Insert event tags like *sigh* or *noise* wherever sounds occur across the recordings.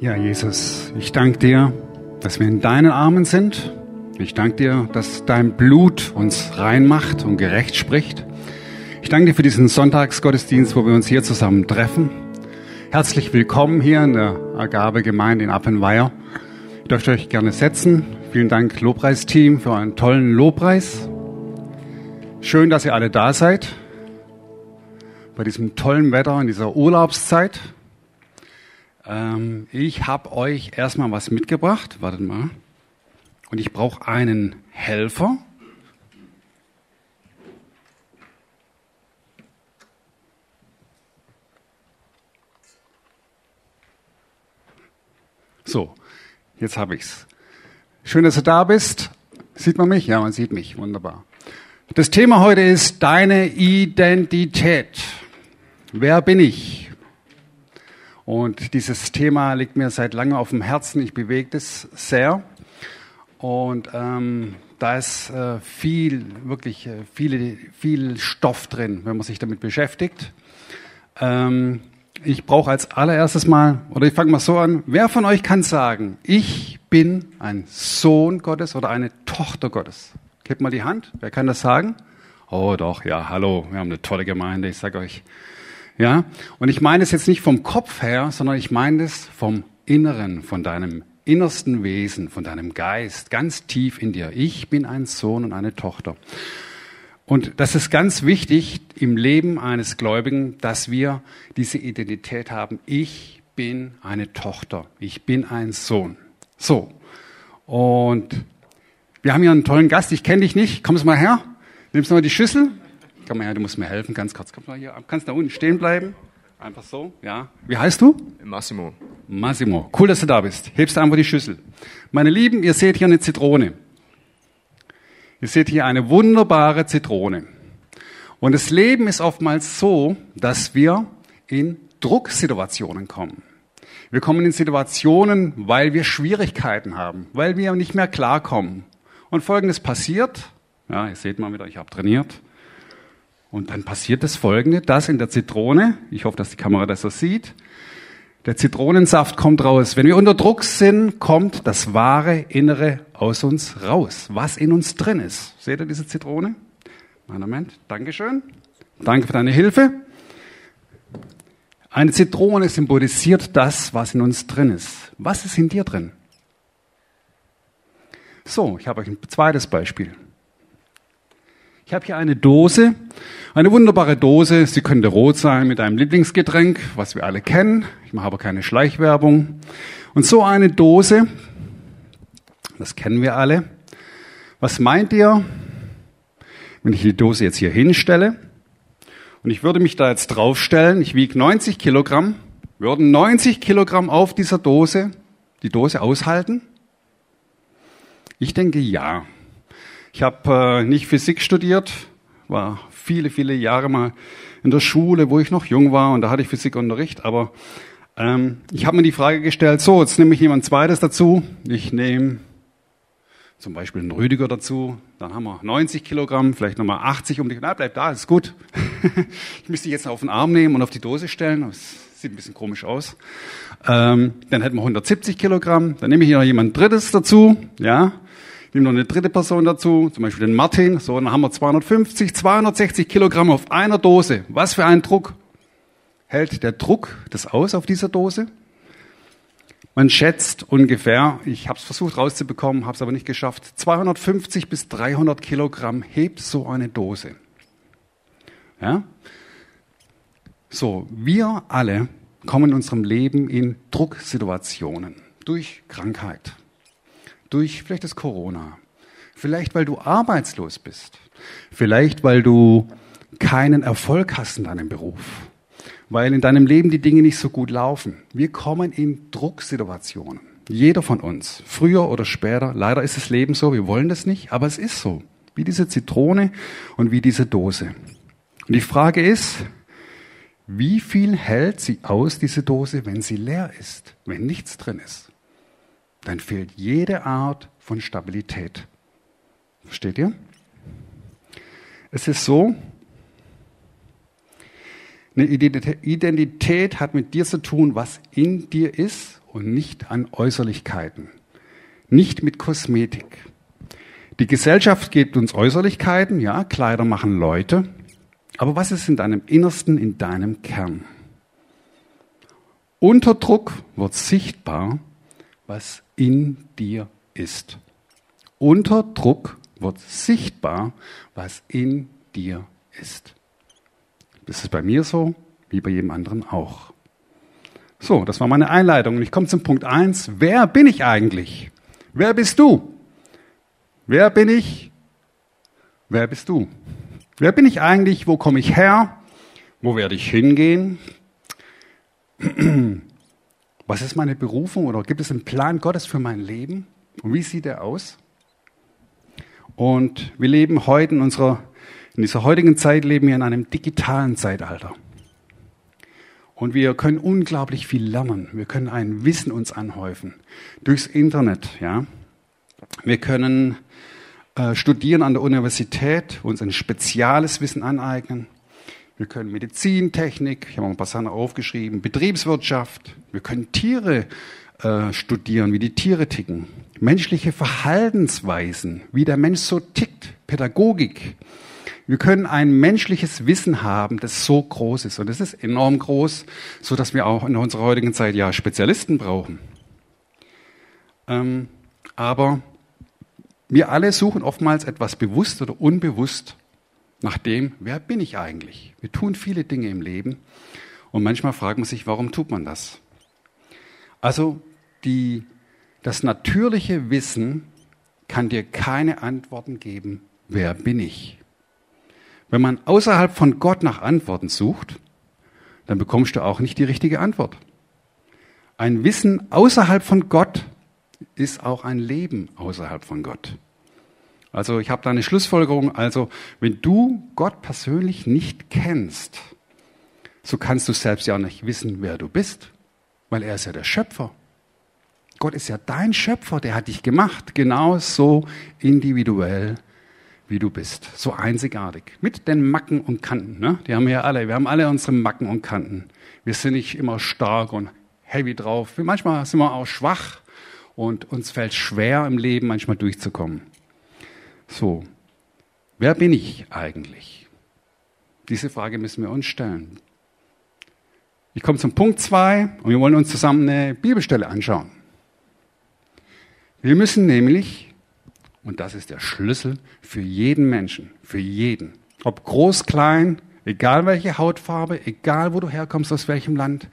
Ja, Jesus, ich danke dir, dass wir in deinen Armen sind. Ich danke dir, dass dein Blut uns reinmacht und gerecht spricht. Ich danke dir für diesen Sonntagsgottesdienst, wo wir uns hier zusammen treffen. Herzlich willkommen hier in der Agabe-Gemeinde in Appenweier. Ihr dürft euch gerne setzen. Vielen Dank, Lobpreisteam, für einen tollen Lobpreis. Schön, dass ihr alle da seid. Bei diesem tollen Wetter in dieser Urlaubszeit. Ähm, ich habe euch erstmal was mitgebracht. Wartet mal. Und ich brauche einen Helfer. So, jetzt habe ich's. Schön, dass du da bist. Sieht man mich? Ja, man sieht mich. Wunderbar. Das Thema heute ist deine Identität. Wer bin ich? Und dieses Thema liegt mir seit langem auf dem Herzen. Ich bewege es sehr. Und ähm, da ist äh, viel, wirklich äh, viele, viel Stoff drin, wenn man sich damit beschäftigt. Ähm, ich brauche als allererstes mal, oder ich fange mal so an, wer von euch kann sagen, ich bin ein Sohn Gottes oder eine Tochter Gottes? Gebt mal die Hand, wer kann das sagen? Oh doch, ja, hallo, wir haben eine tolle Gemeinde, ich sage euch, ja, und ich meine es jetzt nicht vom Kopf her, sondern ich meine es vom Inneren, von deinem innersten Wesen, von deinem Geist, ganz tief in dir. Ich bin ein Sohn und eine Tochter. Und das ist ganz wichtig im Leben eines Gläubigen, dass wir diese Identität haben. Ich bin eine Tochter. Ich bin ein Sohn. So. Und wir haben hier einen tollen Gast. Ich kenne dich nicht. Kommst mal her. Nimmst du mal die Schüssel. Komm mal her, du musst mir helfen, ganz kurz. Komm mal hier, kannst da unten stehen bleiben. Einfach so, ja. Wie heißt du? Massimo. Massimo. Cool, dass du da bist. Hebst einfach die Schüssel. Meine Lieben, ihr seht hier eine Zitrone. Ihr seht hier eine wunderbare Zitrone. Und das Leben ist oftmals so, dass wir in Drucksituationen kommen. Wir kommen in Situationen, weil wir Schwierigkeiten haben, weil wir nicht mehr klarkommen. Und Folgendes passiert, ja, ihr seht mal wieder, ich habe trainiert. Und dann passiert das Folgende, dass in der Zitrone, ich hoffe, dass die Kamera das so sieht, der Zitronensaft kommt raus. Wenn wir unter Druck sind, kommt das wahre Innere aus uns raus, was in uns drin ist. Seht ihr diese Zitrone? Moment, Dankeschön. Danke für deine Hilfe. Eine Zitrone symbolisiert das, was in uns drin ist. Was ist in dir drin? So, ich habe euch ein zweites Beispiel. Ich habe hier eine Dose, eine wunderbare Dose. Sie könnte rot sein mit einem Lieblingsgetränk, was wir alle kennen. Ich mache aber keine Schleichwerbung. Und so eine Dose, das kennen wir alle. Was meint ihr, wenn ich die Dose jetzt hier hinstelle und ich würde mich da jetzt draufstellen, ich wiege 90 Kilogramm, würden 90 Kilogramm auf dieser Dose die Dose aushalten? Ich denke ja. Ich habe äh, nicht Physik studiert, war viele, viele Jahre mal in der Schule, wo ich noch jung war und da hatte ich Physikunterricht, aber ähm, ich habe mir die Frage gestellt, so, jetzt nehme ich jemand zweites dazu. Ich nehme zum Beispiel einen Rüdiger dazu, dann haben wir 90 Kilogramm, vielleicht nochmal 80 um die, na, bleib da, ist gut. *laughs* ich müsste jetzt auf den Arm nehmen und auf die Dose stellen, das sieht ein bisschen komisch aus. Ähm, dann hätten wir 170 Kilogramm, dann nehme ich hier noch jemand drittes dazu, ja, nehme noch eine dritte Person dazu, zum Beispiel den Martin. So, dann haben wir 250, 260 Kilogramm auf einer Dose. Was für ein Druck? Hält der Druck das aus auf dieser Dose? Man schätzt ungefähr, ich habe es versucht rauszubekommen, habe es aber nicht geschafft, 250 bis 300 Kilogramm hebt so eine Dose. Ja? So, wir alle kommen in unserem Leben in Drucksituationen durch Krankheit, durch vielleicht das Corona, vielleicht weil du arbeitslos bist, vielleicht weil du keinen Erfolg hast in deinem Beruf, weil in deinem Leben die Dinge nicht so gut laufen. Wir kommen in Drucksituationen. Jeder von uns, früher oder später. Leider ist das Leben so, wir wollen das nicht, aber es ist so. Wie diese Zitrone und wie diese Dose. Und die Frage ist, wie viel hält sie aus, diese Dose, wenn sie leer ist, wenn nichts drin ist? Dann fehlt jede Art von Stabilität. Versteht ihr? Es ist so, eine Identität hat mit dir zu tun, was in dir ist und nicht an Äußerlichkeiten, nicht mit Kosmetik. Die Gesellschaft gibt uns Äußerlichkeiten, ja, Kleider machen Leute, aber was ist in deinem Innersten, in deinem Kern? Unter Druck wird sichtbar, was in dir ist. Unter Druck wird sichtbar, was in dir ist. Das ist bei mir so, wie bei jedem anderen auch. So, das war meine Einleitung. Und ich komme zum Punkt eins. Wer bin ich eigentlich? Wer bist du? Wer bin ich? Wer bist du? Wer bin ich eigentlich? Wo komme ich her? Wo werde ich hingehen? *clears throat* Was ist meine Berufung oder gibt es einen Plan Gottes für mein Leben? Und wie sieht er aus? Und wir leben heute in unserer, in dieser heutigen Zeit leben wir in einem digitalen Zeitalter. Und wir können unglaublich viel lernen. Wir können ein Wissen uns anhäufen durchs Internet. Ja, wir können äh, studieren an der Universität, uns ein spezielles Wissen aneignen. Wir können Medizintechnik, ich habe mal ein paar Sachen aufgeschrieben, Betriebswirtschaft. Wir können Tiere äh, studieren, wie die Tiere ticken. Menschliche Verhaltensweisen, wie der Mensch so tickt, Pädagogik. Wir können ein menschliches Wissen haben, das so groß ist. Und das ist enorm groß, so dass wir auch in unserer heutigen Zeit ja Spezialisten brauchen. Ähm, aber wir alle suchen oftmals etwas bewusst oder unbewusst nach dem, wer bin ich eigentlich? Wir tun viele Dinge im Leben und manchmal fragt man sich, warum tut man das? Also die, das natürliche Wissen kann dir keine Antworten geben, wer bin ich? Wenn man außerhalb von Gott nach Antworten sucht, dann bekommst du auch nicht die richtige Antwort. Ein Wissen außerhalb von Gott ist auch ein Leben außerhalb von Gott. Also ich habe da eine Schlussfolgerung. Also wenn du Gott persönlich nicht kennst, so kannst du selbst ja nicht wissen, wer du bist, weil er ist ja der Schöpfer. Gott ist ja dein Schöpfer, der hat dich gemacht, genau so individuell wie du bist. So einzigartig. Mit den Macken und Kanten. Ne? Die haben wir ja alle. Wir haben alle unsere Macken und Kanten. Wir sind nicht immer stark und heavy drauf. Manchmal sind wir auch schwach und uns fällt schwer im Leben manchmal durchzukommen. So, wer bin ich eigentlich? Diese Frage müssen wir uns stellen. Ich komme zum Punkt zwei und wir wollen uns zusammen eine Bibelstelle anschauen. Wir müssen nämlich und das ist der Schlüssel für jeden Menschen, für jeden. Ob groß, klein, egal welche Hautfarbe, egal wo du herkommst, aus welchem Land,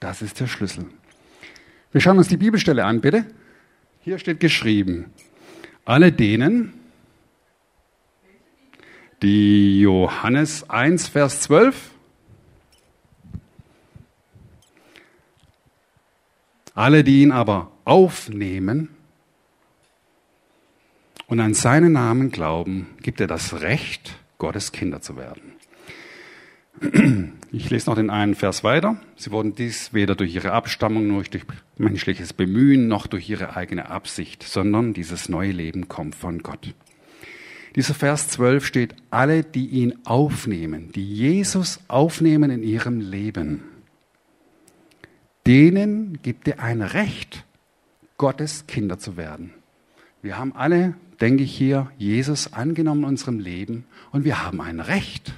das ist der Schlüssel. Wir schauen uns die Bibelstelle an, bitte. Hier steht geschrieben, alle denen, die Johannes 1, Vers 12, alle, die ihn aber aufnehmen, und an seinen Namen glauben, gibt er das Recht, Gottes Kinder zu werden. Ich lese noch den einen Vers weiter. Sie wurden dies weder durch ihre Abstammung noch durch menschliches Bemühen noch durch ihre eigene Absicht, sondern dieses neue Leben kommt von Gott. Dieser Vers 12 steht, alle, die ihn aufnehmen, die Jesus aufnehmen in ihrem Leben, denen gibt er ein Recht, Gottes Kinder zu werden. Wir haben alle denke ich hier, Jesus angenommen in unserem Leben und wir haben ein Recht.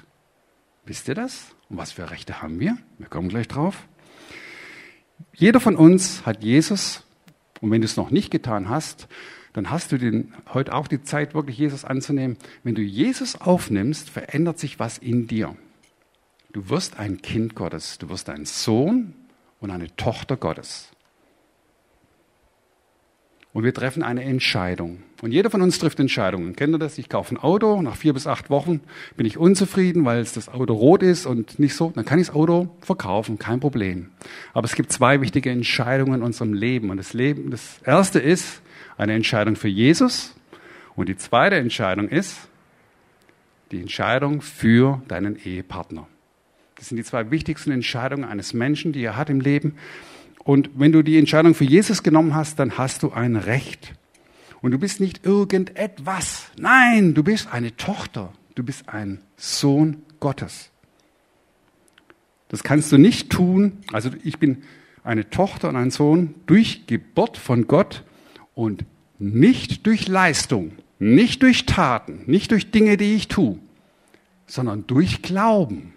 Wisst ihr das? Und was für Rechte haben wir? Wir kommen gleich drauf. Jeder von uns hat Jesus, und wenn du es noch nicht getan hast, dann hast du den, heute auch die Zeit, wirklich Jesus anzunehmen. Wenn du Jesus aufnimmst, verändert sich was in dir. Du wirst ein Kind Gottes, du wirst ein Sohn und eine Tochter Gottes. Und wir treffen eine Entscheidung. Und jeder von uns trifft Entscheidungen. Kennt ihr das? Ich kaufe ein Auto, nach vier bis acht Wochen bin ich unzufrieden, weil es das Auto rot ist und nicht so. Dann kann ich das Auto verkaufen, kein Problem. Aber es gibt zwei wichtige Entscheidungen in unserem Leben. Und das Leben, das erste ist eine Entscheidung für Jesus. Und die zweite Entscheidung ist die Entscheidung für deinen Ehepartner. Das sind die zwei wichtigsten Entscheidungen eines Menschen, die er hat im Leben. Und wenn du die Entscheidung für Jesus genommen hast, dann hast du ein Recht. Und du bist nicht irgendetwas. Nein, du bist eine Tochter. Du bist ein Sohn Gottes. Das kannst du nicht tun. Also ich bin eine Tochter und ein Sohn durch Geburt von Gott und nicht durch Leistung, nicht durch Taten, nicht durch Dinge, die ich tue, sondern durch Glauben.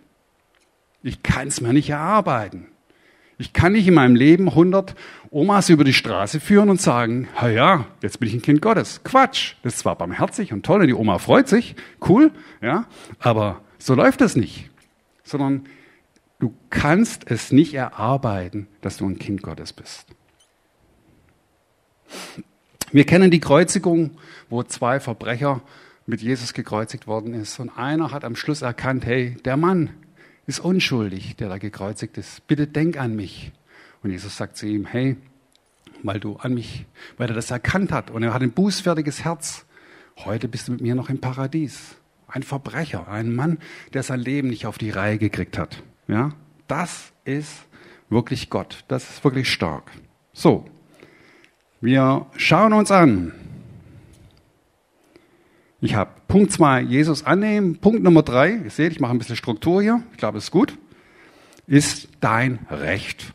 Ich kann es mir nicht erarbeiten. Ich kann nicht in meinem Leben 100 Omas über die Straße führen und sagen, ja, ja, jetzt bin ich ein Kind Gottes. Quatsch. Das ist zwar barmherzig und toll und die Oma freut sich, cool, ja, aber so läuft das nicht. Sondern du kannst es nicht erarbeiten, dass du ein Kind Gottes bist. Wir kennen die Kreuzigung, wo zwei Verbrecher mit Jesus gekreuzigt worden ist. Und einer hat am Schluss erkannt, hey, der Mann ist unschuldig, der da gekreuzigt ist. Bitte denk an mich. Und Jesus sagt zu ihm, hey, weil du an mich, weil er das erkannt hat und er hat ein bußfertiges Herz. Heute bist du mit mir noch im Paradies. Ein Verbrecher, ein Mann, der sein Leben nicht auf die Reihe gekriegt hat. Ja, das ist wirklich Gott. Das ist wirklich stark. So. Wir schauen uns an, ich habe Punkt zwei Jesus annehmen. Punkt Nummer drei, ihr seht, ich mache ein bisschen Struktur hier, ich glaube, es ist gut, ist dein Recht.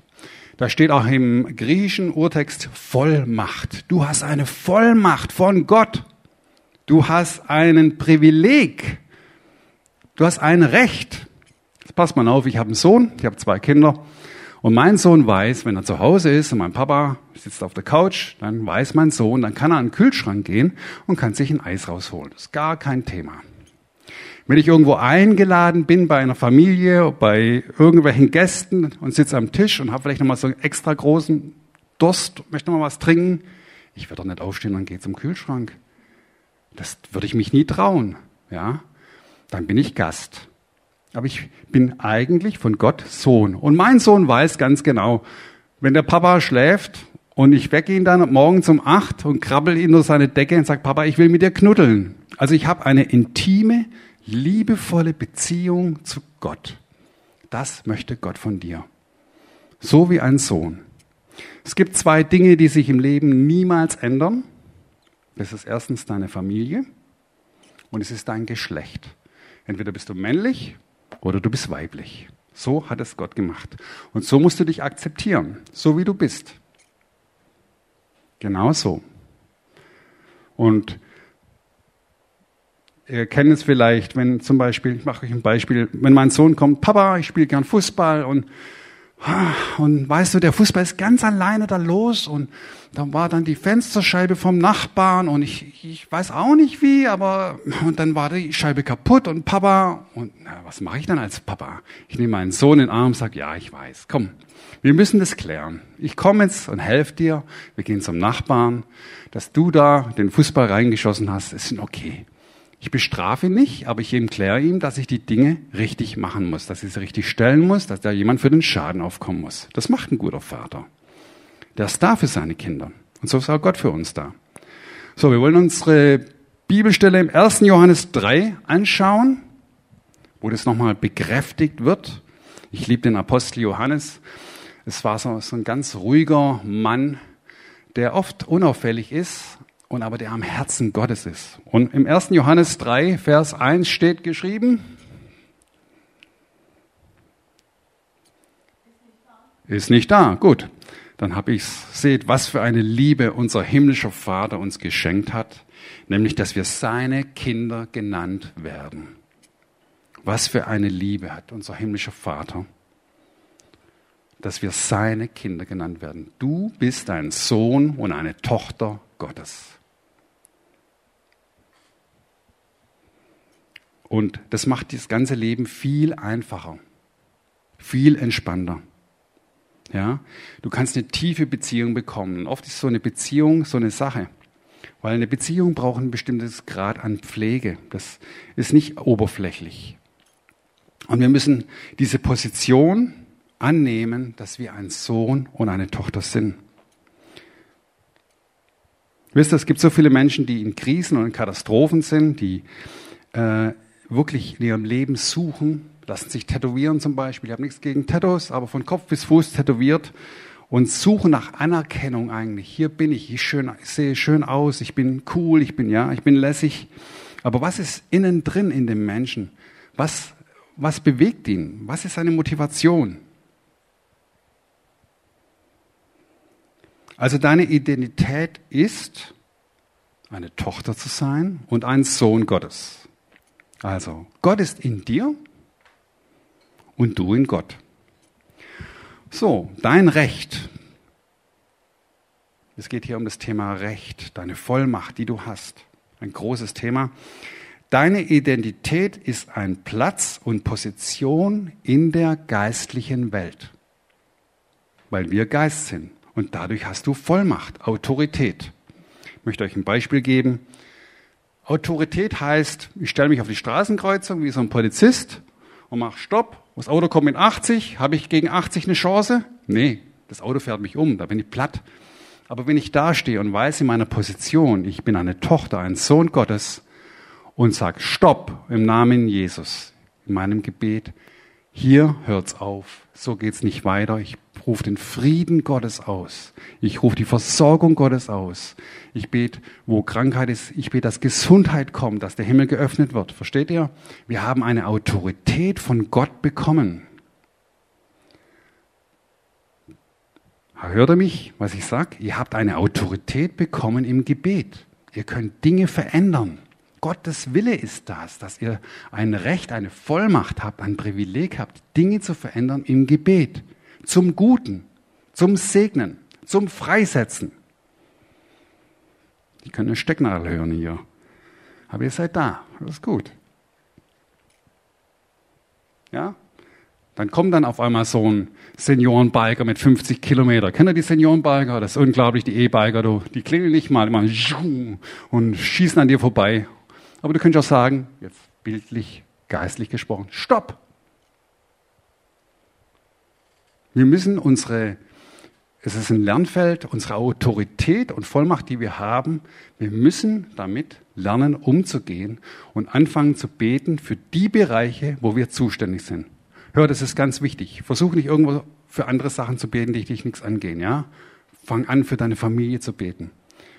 Da steht auch im griechischen Urtext Vollmacht. Du hast eine Vollmacht von Gott. Du hast einen Privileg. Du hast ein Recht. Jetzt passt mal auf, ich habe einen Sohn, ich habe zwei Kinder. Und mein Sohn weiß, wenn er zu Hause ist und mein Papa sitzt auf der Couch, dann weiß mein Sohn, dann kann er an den Kühlschrank gehen und kann sich ein Eis rausholen. Das ist gar kein Thema. Wenn ich irgendwo eingeladen bin bei einer Familie, bei irgendwelchen Gästen und sitze am Tisch und habe vielleicht nochmal so einen extra großen Durst, möchte nochmal was trinken, ich werde doch nicht aufstehen und gehe zum Kühlschrank. Das würde ich mich nie trauen. Ja, dann bin ich Gast. Aber ich bin eigentlich von Gott Sohn. Und mein Sohn weiß ganz genau, wenn der Papa schläft und ich wecke ihn dann morgens um acht und krabbel ihn durch seine Decke und sage, Papa, ich will mit dir knuddeln. Also ich habe eine intime, liebevolle Beziehung zu Gott. Das möchte Gott von dir. So wie ein Sohn. Es gibt zwei Dinge, die sich im Leben niemals ändern. Das ist erstens deine Familie und es ist dein Geschlecht. Entweder bist du männlich oder du bist weiblich. So hat es Gott gemacht. Und so musst du dich akzeptieren, so wie du bist. Genau so. Und ihr kennt es vielleicht, wenn zum Beispiel, ich mache euch ein Beispiel, wenn mein Sohn kommt, Papa, ich spiele gern Fußball und und weißt du, der Fußball ist ganz alleine da los und da war dann die Fensterscheibe vom Nachbarn und ich, ich weiß auch nicht wie, aber und dann war die Scheibe kaputt und Papa und na, was mache ich dann als Papa? Ich nehme meinen Sohn in den Arm und sage, ja, ich weiß, komm, wir müssen das klären. Ich komme jetzt und helfe dir. Wir gehen zum Nachbarn, dass du da den Fußball reingeschossen hast, ist okay. Ich bestrafe ihn nicht, aber ich erkläre ihm, dass ich die Dinge richtig machen muss, dass ich sie richtig stellen muss, dass da jemand für den Schaden aufkommen muss. Das macht ein guter Vater. Der ist da für seine Kinder. Und so ist auch Gott für uns da. So, wir wollen unsere Bibelstelle im 1. Johannes 3 anschauen, wo das nochmal bekräftigt wird. Ich liebe den Apostel Johannes. Es war so, so ein ganz ruhiger Mann, der oft unauffällig ist, und aber der am Herzen Gottes ist. Und im 1. Johannes 3, Vers 1 steht geschrieben, ist nicht da. Gut, dann habe ich's. Seht, was für eine Liebe unser himmlischer Vater uns geschenkt hat, nämlich, dass wir seine Kinder genannt werden. Was für eine Liebe hat unser himmlischer Vater, dass wir seine Kinder genannt werden. Du bist ein Sohn und eine Tochter Gottes. Und das macht das ganze Leben viel einfacher, viel entspannter. Ja, du kannst eine tiefe Beziehung bekommen. Oft ist so eine Beziehung so eine Sache, weil eine Beziehung braucht ein bestimmtes Grad an Pflege. Das ist nicht oberflächlich. Und wir müssen diese Position annehmen, dass wir ein Sohn und eine Tochter sind. Wisst ihr, es gibt so viele Menschen, die in Krisen und in Katastrophen sind, die äh, wirklich in ihrem Leben suchen, lassen sich tätowieren zum Beispiel. Ich habe nichts gegen Tattoos, aber von Kopf bis Fuß tätowiert und suchen nach Anerkennung eigentlich. Hier bin ich, ich, schön, ich sehe schön aus, ich bin cool, ich bin ja, ich bin lässig. Aber was ist innen drin in dem Menschen? Was, was bewegt ihn? Was ist seine Motivation? Also deine Identität ist, eine Tochter zu sein und ein Sohn Gottes. Also, Gott ist in dir und du in Gott. So, dein Recht. Es geht hier um das Thema Recht, deine Vollmacht, die du hast. Ein großes Thema. Deine Identität ist ein Platz und Position in der geistlichen Welt, weil wir Geist sind. Und dadurch hast du Vollmacht, Autorität. Ich möchte euch ein Beispiel geben. Autorität heißt, ich stelle mich auf die Straßenkreuzung wie so ein Polizist und mache Stopp. Das Auto kommt mit 80. Habe ich gegen 80 eine Chance? Nee, das Auto fährt mich um, da bin ich platt. Aber wenn ich da stehe und weiß in meiner Position, ich bin eine Tochter, ein Sohn Gottes und sage Stopp im Namen Jesus in meinem Gebet, hier hört's auf, so geht's nicht weiter. Ich rufe den Frieden Gottes aus. Ich rufe die Versorgung Gottes aus. Ich bete, wo Krankheit ist, ich bete, dass Gesundheit kommt, dass der Himmel geöffnet wird. Versteht ihr? Wir haben eine Autorität von Gott bekommen. Hört ihr mich, was ich sage? Ihr habt eine Autorität bekommen im Gebet. Ihr könnt Dinge verändern. Gottes Wille ist das, dass ihr ein Recht, eine Vollmacht habt, ein Privileg habt, Dinge zu verändern im Gebet. Zum Guten, zum Segnen, zum Freisetzen. Die können eine Stecknadel hören hier. Aber ihr seid da. Das ist gut. Ja? Dann kommt dann auf einmal so ein Seniorenbiker mit 50 Kilometer. Kennt ihr die Seniorenbiker? Das ist unglaublich, die E-Biker, die klingeln nicht mal immer und schießen an dir vorbei. Aber du könntest auch sagen, jetzt bildlich, geistlich gesprochen, stopp! Wir müssen unsere, es ist ein Lernfeld, unsere Autorität und Vollmacht, die wir haben, wir müssen damit lernen, umzugehen und anfangen zu beten für die Bereiche, wo wir zuständig sind. Hör, das ist ganz wichtig. Versuch nicht irgendwo für andere Sachen zu beten, die dich nichts angehen, ja? Fang an, für deine Familie zu beten,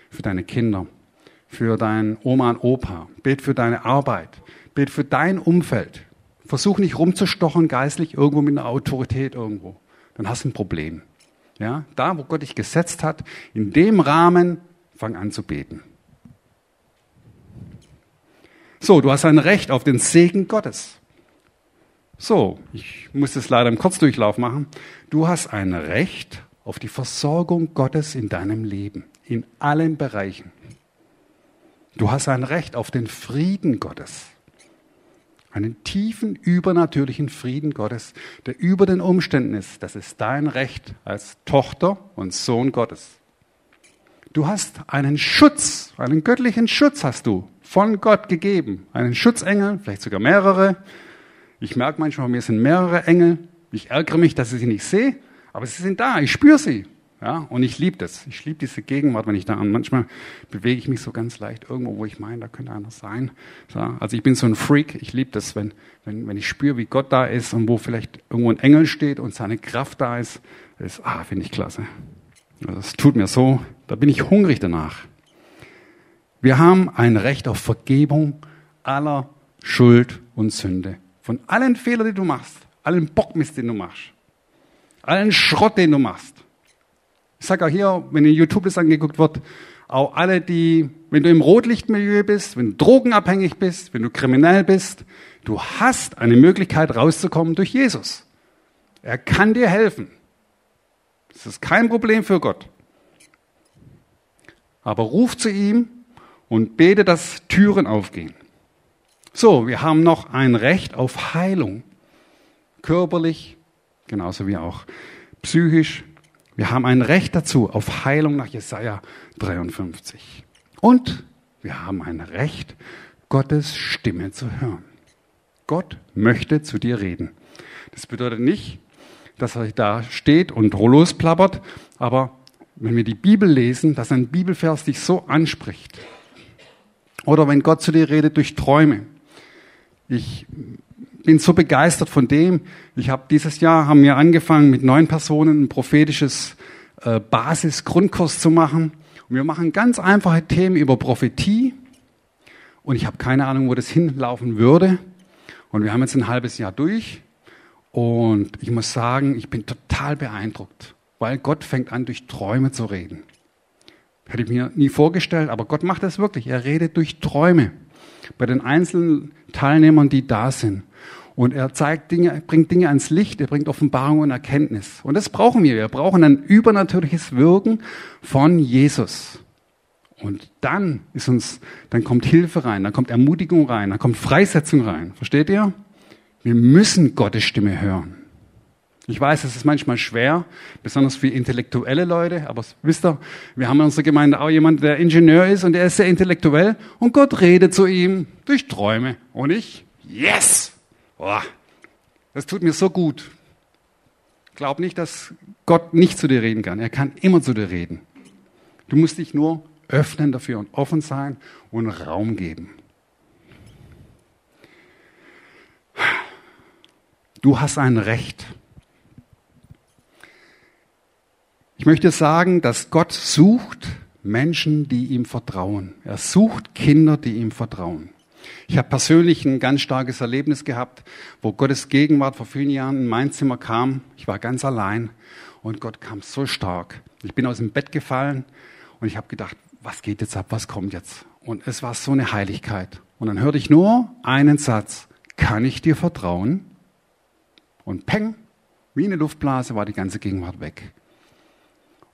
für deine Kinder, für deinen Oma und Opa. Bet für deine Arbeit. Bet für dein Umfeld. Versuch nicht rumzustochen geistlich irgendwo mit einer Autorität irgendwo. Dann hast du ein Problem. Ja? Da, wo Gott dich gesetzt hat, in dem Rahmen, fang an zu beten. So, du hast ein Recht auf den Segen Gottes. So, ich muss das leider im Kurzdurchlauf machen. Du hast ein Recht auf die Versorgung Gottes in deinem Leben, in allen Bereichen. Du hast ein Recht auf den Frieden Gottes, einen tiefen, übernatürlichen Frieden Gottes, der über den Umständen ist. Das ist dein Recht als Tochter und Sohn Gottes. Du hast einen Schutz, einen göttlichen Schutz hast du von Gott gegeben, einen Schutzengel, vielleicht sogar mehrere, ich merke manchmal, mir sind mehrere Engel. Ich ärgere mich, dass ich sie nicht sehe, aber sie sind da. Ich spüre sie. Ja, und ich liebe das. Ich liebe diese Gegenwart, wenn ich da an. Manchmal bewege ich mich so ganz leicht irgendwo, wo ich meine, da könnte einer sein. So, also ich bin so ein Freak. Ich liebe das, wenn, wenn, wenn ich spüre, wie Gott da ist und wo vielleicht irgendwo ein Engel steht und seine Kraft da ist. Das ah, finde ich klasse. Also das tut mir so. Da bin ich hungrig danach. Wir haben ein Recht auf Vergebung aller Schuld und Sünde von allen Fehlern, die du machst, allen Bockmist, den du machst, allen Schrott, den du machst. Ich sage auch hier, wenn in YouTube das angeguckt wird, auch alle, die, wenn du im Rotlichtmilieu bist, wenn du drogenabhängig bist, wenn du kriminell bist, du hast eine Möglichkeit rauszukommen durch Jesus. Er kann dir helfen. Das ist kein Problem für Gott. Aber ruf zu ihm und bete, dass Türen aufgehen. So, wir haben noch ein Recht auf Heilung. Körperlich, genauso wie auch psychisch. Wir haben ein Recht dazu auf Heilung nach Jesaja 53. Und wir haben ein Recht, Gottes Stimme zu hören. Gott möchte zu dir reden. Das bedeutet nicht, dass er da steht und losplappert, aber wenn wir die Bibel lesen, dass ein Bibelvers dich so anspricht, oder wenn Gott zu dir redet durch Träume, ich bin so begeistert von dem. Ich habe dieses Jahr haben wir angefangen mit neun Personen ein prophetisches äh, Basis-Grundkurs zu machen. Und wir machen ganz einfache Themen über Prophetie. Und ich habe keine Ahnung, wo das hinlaufen würde. Und wir haben jetzt ein halbes Jahr durch. Und ich muss sagen, ich bin total beeindruckt, weil Gott fängt an, durch Träume zu reden. Hätte ich mir nie vorgestellt, aber Gott macht das wirklich. Er redet durch Träume bei den einzelnen Teilnehmern, die da sind. Und er zeigt Dinge, bringt Dinge ans Licht, er bringt Offenbarung und Erkenntnis. Und das brauchen wir. Wir brauchen ein übernatürliches Wirken von Jesus. Und dann ist uns, dann kommt Hilfe rein, dann kommt Ermutigung rein, dann kommt Freisetzung rein. Versteht ihr? Wir müssen Gottes Stimme hören. Ich weiß, es ist manchmal schwer, besonders für intellektuelle Leute, aber wisst ihr, wir haben in unserer Gemeinde auch jemanden, der Ingenieur ist und der ist sehr intellektuell und Gott redet zu ihm durch Träume. Und ich, yes! Boah, das tut mir so gut. Glaub nicht, dass Gott nicht zu dir reden kann. Er kann immer zu dir reden. Du musst dich nur öffnen dafür und offen sein und Raum geben. Du hast ein Recht. Ich möchte sagen, dass Gott sucht Menschen, die ihm vertrauen. Er sucht Kinder, die ihm vertrauen. Ich habe persönlich ein ganz starkes Erlebnis gehabt, wo Gottes Gegenwart vor vielen Jahren in mein Zimmer kam. Ich war ganz allein und Gott kam so stark. Ich bin aus dem Bett gefallen und ich habe gedacht, was geht jetzt ab, was kommt jetzt? Und es war so eine Heiligkeit. Und dann hörte ich nur einen Satz, kann ich dir vertrauen? Und peng, wie eine Luftblase war die ganze Gegenwart weg.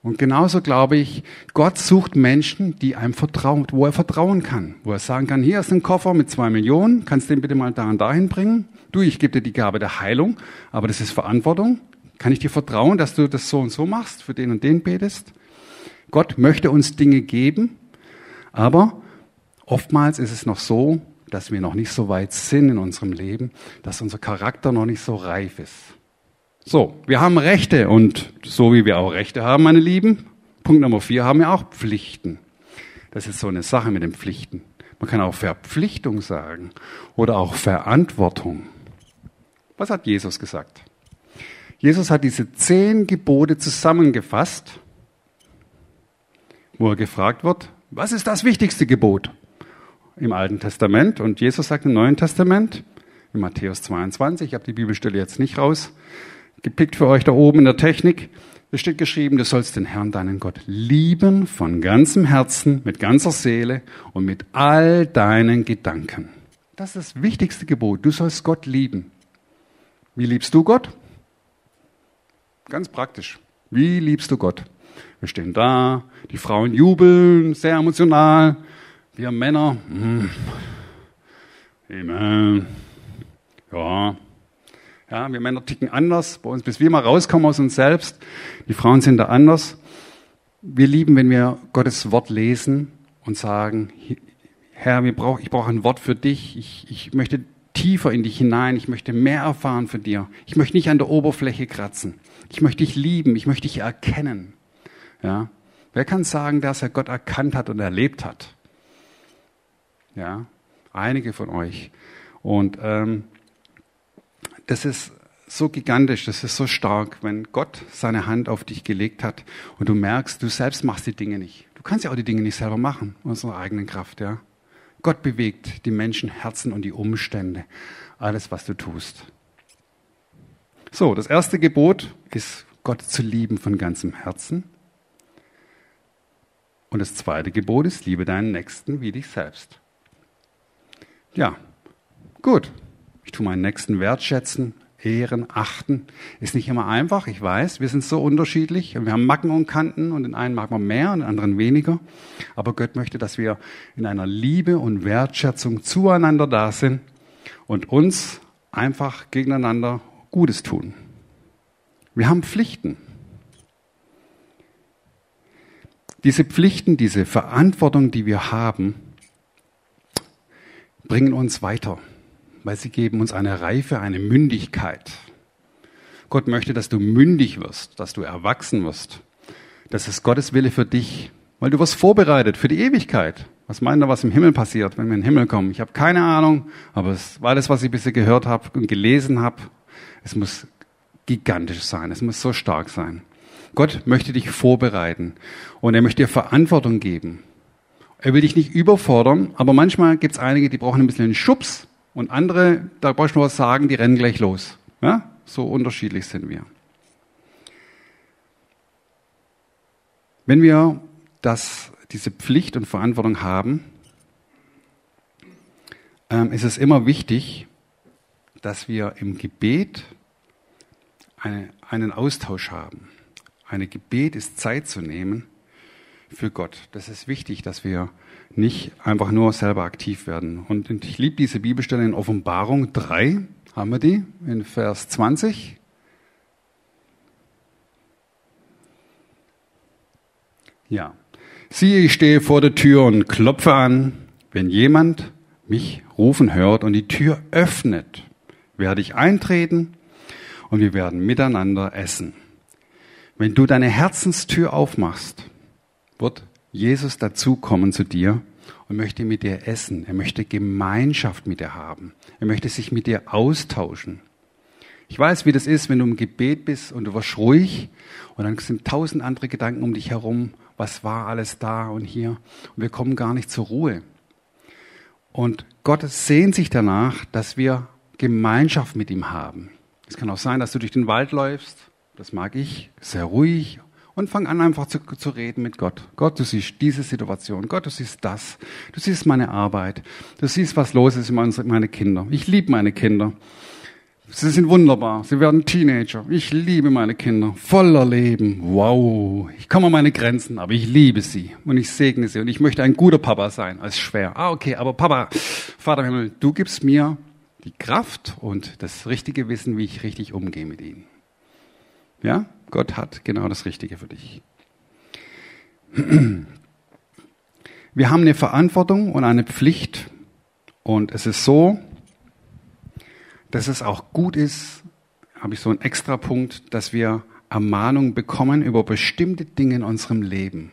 Und genauso glaube ich, Gott sucht Menschen, die einem vertrauen, wo er vertrauen kann, wo er sagen kann, hier ist ein Koffer mit zwei Millionen, kannst du den bitte mal da und dahin bringen? Du, ich gebe dir die Gabe der Heilung, aber das ist Verantwortung. Kann ich dir vertrauen, dass du das so und so machst, für den und den betest? Gott möchte uns Dinge geben, aber oftmals ist es noch so, dass wir noch nicht so weit sind in unserem Leben, dass unser Charakter noch nicht so reif ist. So, wir haben Rechte und so wie wir auch Rechte haben, meine Lieben, Punkt Nummer vier, haben wir auch Pflichten. Das ist so eine Sache mit den Pflichten. Man kann auch Verpflichtung sagen oder auch Verantwortung. Was hat Jesus gesagt? Jesus hat diese zehn Gebote zusammengefasst, wo er gefragt wird, was ist das wichtigste Gebot im Alten Testament? Und Jesus sagt im Neuen Testament, in Matthäus 22, ich habe die Bibelstelle jetzt nicht raus, gepickt für euch da oben in der Technik. Es steht geschrieben, du sollst den Herrn, deinen Gott, lieben von ganzem Herzen, mit ganzer Seele und mit all deinen Gedanken. Das ist das wichtigste Gebot. Du sollst Gott lieben. Wie liebst du Gott? Ganz praktisch. Wie liebst du Gott? Wir stehen da, die Frauen jubeln, sehr emotional. Wir Männer, mm, Amen. Ja, ja, wir Männer ticken anders. Bei uns, bis wir mal rauskommen aus uns selbst. Die Frauen sind da anders. Wir lieben, wenn wir Gottes Wort lesen und sagen, Herr, wir brauch, ich brauche ein Wort für dich. Ich, ich möchte tiefer in dich hinein. Ich möchte mehr erfahren für dir. Ich möchte nicht an der Oberfläche kratzen. Ich möchte dich lieben. Ich möchte dich erkennen. Ja. Wer kann sagen, dass er Gott erkannt hat und erlebt hat? Ja. Einige von euch. Und ähm, das ist so gigantisch, das ist so stark, wenn Gott seine Hand auf dich gelegt hat und du merkst, du selbst machst die Dinge nicht. Du kannst ja auch die Dinge nicht selber machen, unserer eigenen Kraft, ja. Gott bewegt die Menschenherzen und die Umstände, alles, was du tust. So, das erste Gebot ist, Gott zu lieben von ganzem Herzen. Und das zweite Gebot ist, liebe deinen Nächsten wie dich selbst. Ja, gut. Ich tue meinen Nächsten wertschätzen, ehren, achten. Ist nicht immer einfach, ich weiß. Wir sind so unterschiedlich wir haben Macken und Kanten und den einen mag man mehr und den anderen weniger. Aber Gott möchte, dass wir in einer Liebe und Wertschätzung zueinander da sind und uns einfach gegeneinander Gutes tun. Wir haben Pflichten. Diese Pflichten, diese Verantwortung, die wir haben, bringen uns weiter weil sie geben uns eine Reife, eine Mündigkeit. Gott möchte, dass du mündig wirst, dass du erwachsen wirst. Das ist Gottes Wille für dich, weil du wirst vorbereitet für die Ewigkeit. Was meint er, was im Himmel passiert, wenn wir in den Himmel kommen? Ich habe keine Ahnung, aber es war das, was ich bisher gehört habe und gelesen habe. Es muss gigantisch sein, es muss so stark sein. Gott möchte dich vorbereiten und er möchte dir Verantwortung geben. Er will dich nicht überfordern, aber manchmal gibt es einige, die brauchen ein bisschen einen Schubs, und andere, da brauchst du nur was sagen, die rennen gleich los. Ja? So unterschiedlich sind wir. Wenn wir das, diese Pflicht und Verantwortung haben, ähm, ist es immer wichtig, dass wir im Gebet eine, einen Austausch haben. Eine Gebet ist Zeit zu nehmen für Gott. Das ist wichtig, dass wir nicht einfach nur selber aktiv werden. Und ich liebe diese Bibelstelle in Offenbarung 3. Haben wir die? In Vers 20. Ja. Siehe, ich stehe vor der Tür und klopfe an. Wenn jemand mich rufen hört und die Tür öffnet, werde ich eintreten und wir werden miteinander essen. Wenn du deine Herzenstür aufmachst, wird Jesus dazukommen zu dir und möchte mit dir essen. Er möchte Gemeinschaft mit dir haben. Er möchte sich mit dir austauschen. Ich weiß, wie das ist, wenn du im Gebet bist und du warst ruhig und dann sind tausend andere Gedanken um dich herum. Was war alles da und hier? Und wir kommen gar nicht zur Ruhe. Und Gott sehnt sich danach, dass wir Gemeinschaft mit ihm haben. Es kann auch sein, dass du durch den Wald läufst. Das mag ich. Sehr ruhig. Und fang an, einfach zu, zu reden mit Gott. Gott, du siehst diese Situation. Gott, du siehst das. Du siehst meine Arbeit. Du siehst, was los ist mit meinen Kindern. Ich liebe meine Kinder. Sie sind wunderbar. Sie werden Teenager. Ich liebe meine Kinder. Voller Leben. Wow. Ich komme an meine Grenzen, aber ich liebe sie. Und ich segne sie. Und ich möchte ein guter Papa sein, als schwer. Ah, okay. Aber Papa, Vater Himmel, du gibst mir die Kraft und das richtige Wissen, wie ich richtig umgehe mit ihnen. Ja? Gott hat genau das Richtige für dich. Wir haben eine Verantwortung und eine Pflicht. Und es ist so, dass es auch gut ist, habe ich so einen extra Punkt, dass wir Ermahnung bekommen über bestimmte Dinge in unserem Leben.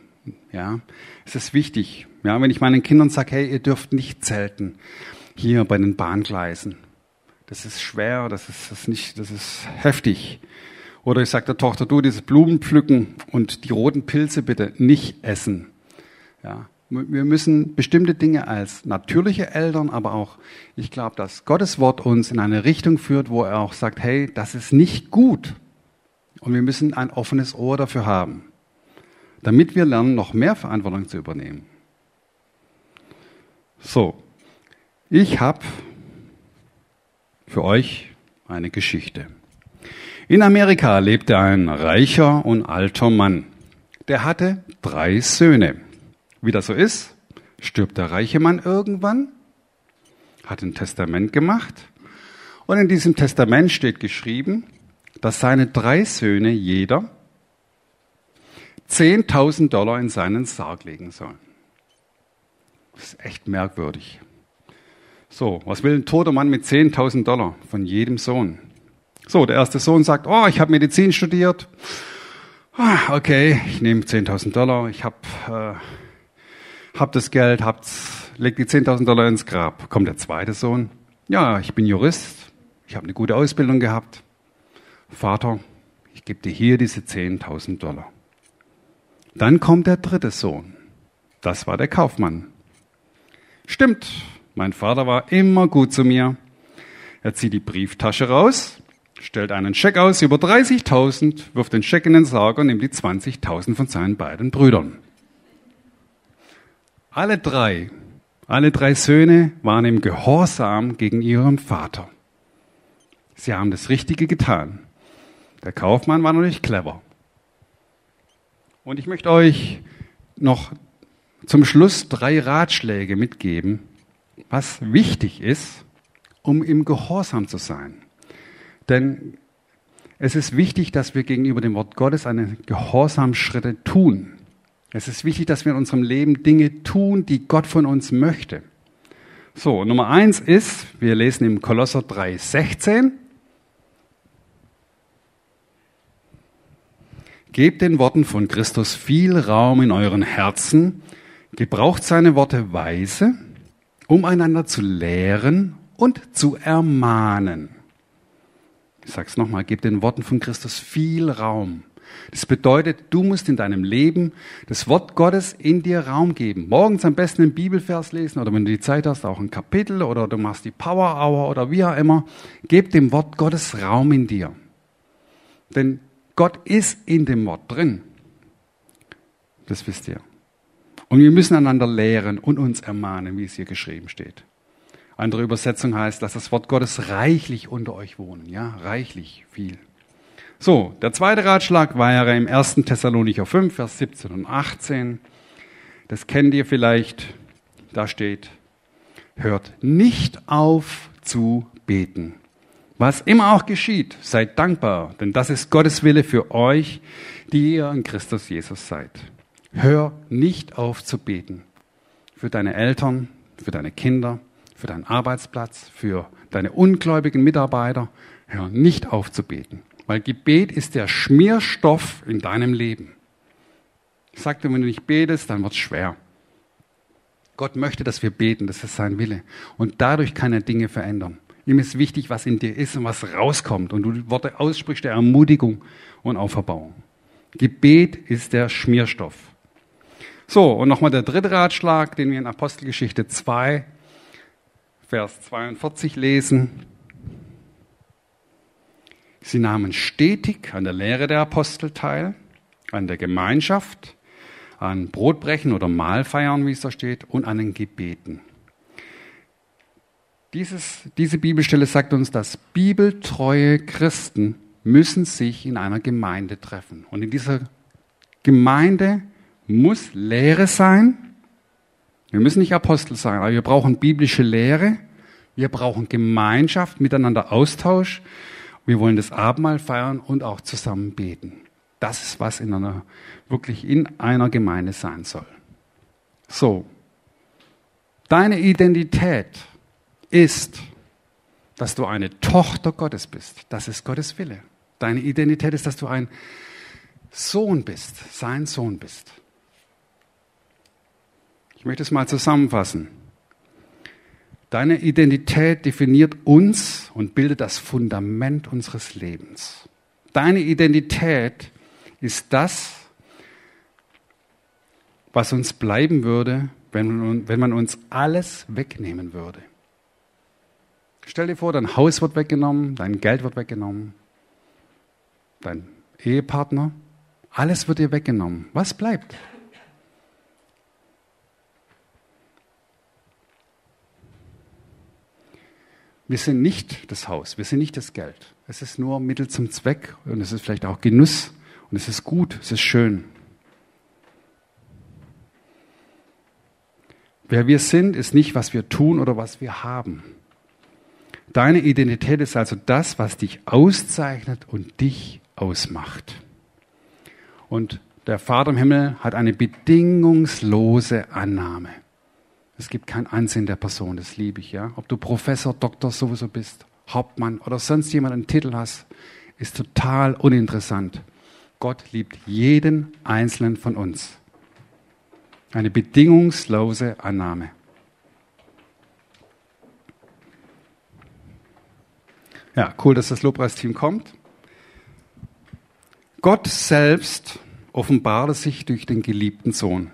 Ja, es ist wichtig. Ja, wenn ich meinen Kindern sage, hey, ihr dürft nicht zelten hier bei den Bahngleisen. Das ist schwer, das ist, das ist nicht, das ist heftig. Oder ich sage der Tochter, du, dieses Blumen pflücken und die roten Pilze bitte nicht essen. Ja, wir müssen bestimmte Dinge als natürliche Eltern, aber auch, ich glaube, dass Gottes Wort uns in eine Richtung führt, wo er auch sagt, hey, das ist nicht gut. Und wir müssen ein offenes Ohr dafür haben, damit wir lernen, noch mehr Verantwortung zu übernehmen. So, ich habe für euch eine Geschichte. In Amerika lebte ein reicher und alter Mann. Der hatte drei Söhne. Wie das so ist, stirbt der reiche Mann irgendwann, hat ein Testament gemacht und in diesem Testament steht geschrieben, dass seine drei Söhne jeder 10.000 Dollar in seinen Sarg legen sollen. Das ist echt merkwürdig. So, was will ein toter Mann mit 10.000 Dollar von jedem Sohn? So, der erste Sohn sagt, oh, ich habe Medizin studiert. Ah, okay, ich nehme 10.000 Dollar, ich habe äh, hab das Geld, hab's, leg die 10.000 Dollar ins Grab. Kommt der zweite Sohn. Ja, ich bin Jurist, ich habe eine gute Ausbildung gehabt. Vater, ich gebe dir hier diese 10.000 Dollar. Dann kommt der dritte Sohn. Das war der Kaufmann. Stimmt, mein Vater war immer gut zu mir. Er zieht die Brieftasche raus, stellt einen Scheck aus über 30.000, wirft den Scheck in den Sarg und nimmt die 20.000 von seinen beiden Brüdern. Alle drei, alle drei Söhne waren im Gehorsam gegen ihren Vater. Sie haben das Richtige getan. Der Kaufmann war noch nicht clever. Und ich möchte euch noch zum Schluss drei Ratschläge mitgeben, was wichtig ist, um im Gehorsam zu sein. Denn es ist wichtig, dass wir gegenüber dem Wort Gottes eine Gehorsamschritte tun. Es ist wichtig, dass wir in unserem Leben Dinge tun, die Gott von uns möchte. So, Nummer eins ist, wir lesen im Kolosser 3,16. Gebt den Worten von Christus viel Raum in euren Herzen, gebraucht seine Worte weise, um einander zu lehren und zu ermahnen. Ich sage es nochmal, gib den Worten von Christus viel Raum. Das bedeutet, du musst in deinem Leben das Wort Gottes in dir Raum geben. Morgens am besten einen Bibelvers lesen oder wenn du die Zeit hast, auch ein Kapitel oder du machst die Power Hour oder wie auch immer. Gib dem Wort Gottes Raum in dir. Denn Gott ist in dem Wort drin. Das wisst ihr. Und wir müssen einander lehren und uns ermahnen, wie es hier geschrieben steht. Andere Übersetzung heißt, dass das Wort Gottes reichlich unter euch wohnen. Ja, reichlich viel. So, der zweite Ratschlag wäre im 1. Thessalonicher 5, Vers 17 und 18. Das kennt ihr vielleicht. Da steht, hört nicht auf zu beten. Was immer auch geschieht, seid dankbar, denn das ist Gottes Wille für euch, die ihr in Christus Jesus seid. Hör nicht auf zu beten. Für deine Eltern, für deine Kinder, für deinen Arbeitsplatz, für deine ungläubigen Mitarbeiter. Hör nicht auf zu beten. Weil Gebet ist der Schmierstoff in deinem Leben. Ich sagte, wenn du nicht betest, dann wird es schwer. Gott möchte, dass wir beten, das ist sein Wille. Und dadurch kann er Dinge verändern. Ihm ist wichtig, was in dir ist und was rauskommt. Und du Worte aussprichst der Ermutigung und Auferbauung. Gebet ist der Schmierstoff. So, und nochmal der dritte Ratschlag, den wir in Apostelgeschichte 2, Vers 42 lesen. Sie nahmen stetig an der Lehre der Apostel teil, an der Gemeinschaft, an Brotbrechen oder Mahlfeiern, wie es da steht, und an den Gebeten. Dieses, diese Bibelstelle sagt uns, dass bibeltreue Christen müssen sich in einer Gemeinde treffen. Und in dieser Gemeinde muss Lehre sein. Wir müssen nicht Apostel sein, aber wir brauchen biblische Lehre. Wir brauchen Gemeinschaft, miteinander Austausch. Wir wollen das Abendmahl feiern und auch zusammen beten. Das ist, was in einer, wirklich in einer Gemeinde sein soll. So. Deine Identität ist, dass du eine Tochter Gottes bist. Das ist Gottes Wille. Deine Identität ist, dass du ein Sohn bist, sein Sohn bist. Ich möchte es mal zusammenfassen. Deine Identität definiert uns und bildet das Fundament unseres Lebens. Deine Identität ist das, was uns bleiben würde, wenn, man uns alles wegnehmen würde. Stell dir vor, dein Haus wird weggenommen, dein Geld wird weggenommen, dein Ehepartner, alles wird dir weggenommen. Was bleibt? Wir sind nicht das Haus, wir sind nicht das Geld. Es ist nur Mittel zum Zweck und es ist vielleicht auch Genuss und es ist gut, es ist schön. Wer wir sind, ist nicht, was wir tun oder was wir haben. Deine Identität ist also das, was dich auszeichnet und dich ausmacht. Und der Vater im Himmel hat eine bedingungslose Annahme. Es gibt kein Ansehen der Person, das liebe ich, ja. Ob du Professor, Doktor sowieso bist, Hauptmann oder sonst jemand einen Titel hast, ist total uninteressant. Gott liebt jeden einzelnen von uns. Eine bedingungslose Annahme. Ja, cool, dass das Lobpreisteam kommt. Gott selbst offenbarte sich durch den geliebten Sohn.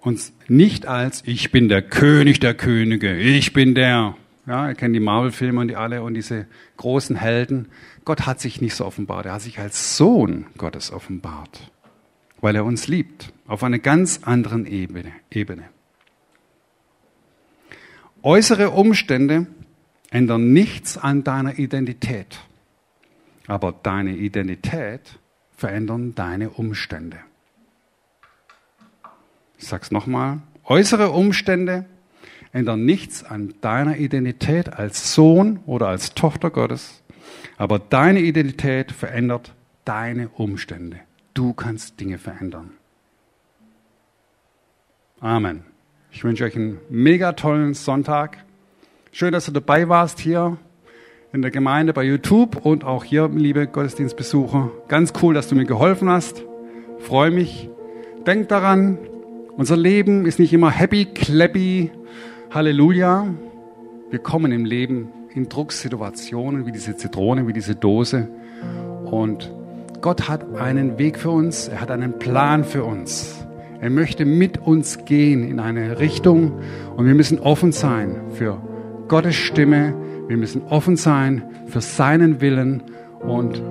Und nicht als ich bin der König der Könige, ich bin der. Ja, ihr kennt die Marvel-Filme und die alle und diese großen Helden. Gott hat sich nicht so offenbart. Er hat sich als Sohn Gottes offenbart, weil er uns liebt, auf einer ganz anderen Ebene. Ebene. Äußere Umstände ändern nichts an deiner Identität, aber deine Identität verändern deine Umstände. Ich sage es nochmal, äußere Umstände ändern nichts an deiner Identität als Sohn oder als Tochter Gottes, aber deine Identität verändert deine Umstände. Du kannst Dinge verändern. Amen. Ich wünsche euch einen mega tollen Sonntag. Schön, dass du dabei warst hier in der Gemeinde bei YouTube und auch hier, liebe Gottesdienstbesucher. Ganz cool, dass du mir geholfen hast. Freue mich. Denk daran, unser Leben ist nicht immer happy, clappy, Halleluja. Wir kommen im Leben in Drucksituationen wie diese Zitrone, wie diese Dose. Und Gott hat einen Weg für uns, er hat einen Plan für uns. Er möchte mit uns gehen in eine Richtung und wir müssen offen sein für Gottes Stimme. Wir müssen offen sein für seinen Willen und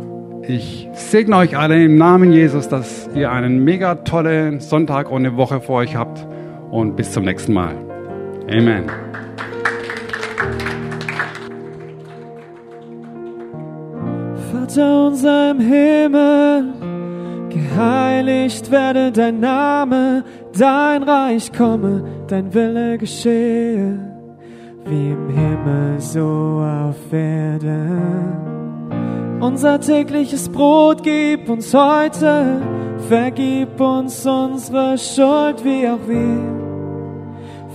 Ich segne euch alle im Namen Jesus, dass ihr einen mega tollen Sonntag und eine Woche vor euch habt. Und bis zum nächsten Mal. Amen. Vater unser im Himmel, geheiligt werde dein Name, dein Reich komme, dein Wille geschehe, wie im Himmel so auf Erden. Unser tägliches Brot gib uns heute, vergib uns unsere Schuld, wie auch wir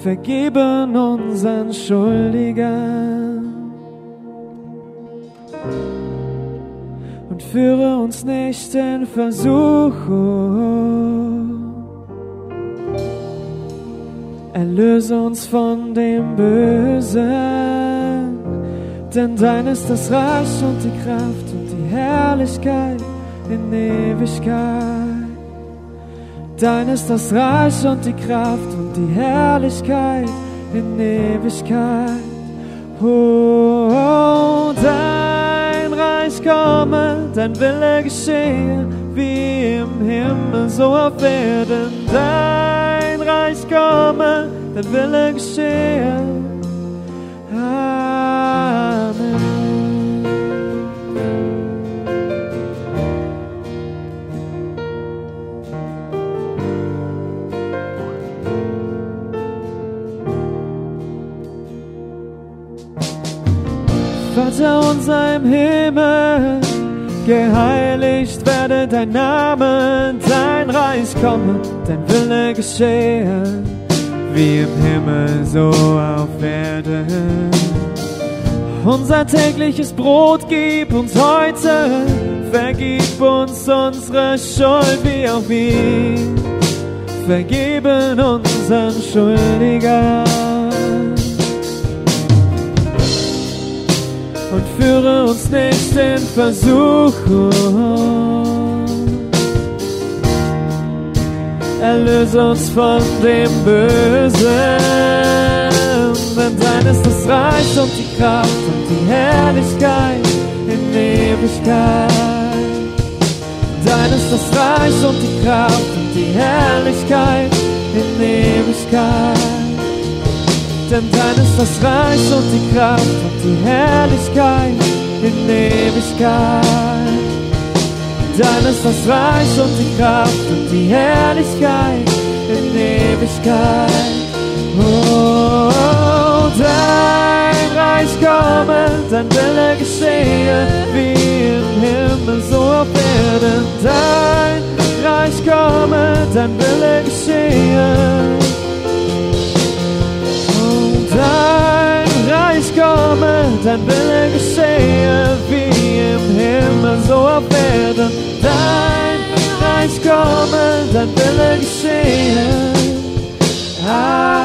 vergeben unseren Schuldigern. Und führe uns nicht in Versuchung, erlöse uns von dem Bösen. Denn dein ist das Reich und die Kraft Herrlichkeit in Ewigkeit. Dein ist das Reich und die Kraft und die Herrlichkeit in Ewigkeit. Oh, oh, dein Reich komme, dein Wille geschehe, wie im Himmel so auf Erden. Dein Reich komme, dein Wille geschehe. Amen. Unser im Himmel, geheiligt werde dein Name, dein Reich komme, dein Wille geschehe, wie im Himmel so auf Erden. Unser tägliches Brot gib uns heute, vergib uns unsere Schuld, wie auch wir vergeben unseren Schuldigern. Und führe uns nicht in Versuchung, erlöse uns von dem Bösen. Denn dein ist das Reich und die Kraft und die Herrlichkeit in Ewigkeit. Dein ist das Reich und die Kraft und die Herrlichkeit in Ewigkeit. Denn dein ist das Reich und die Kraft und die Herrlichkeit in Ewigkeit. Dein ist das Reich und die Kraft und die Herrlichkeit in Ewigkeit. Oh, dein Reich komme, dein Wille geschehe, wie im Himmel so auf Erden. Dein Reich komme, dein Wille geschehe. Ein Reich komme, dein Wille geschehe, wie im Himmel, so auf Erden. Dein Reich komme, dein Wille geschehe. Ah.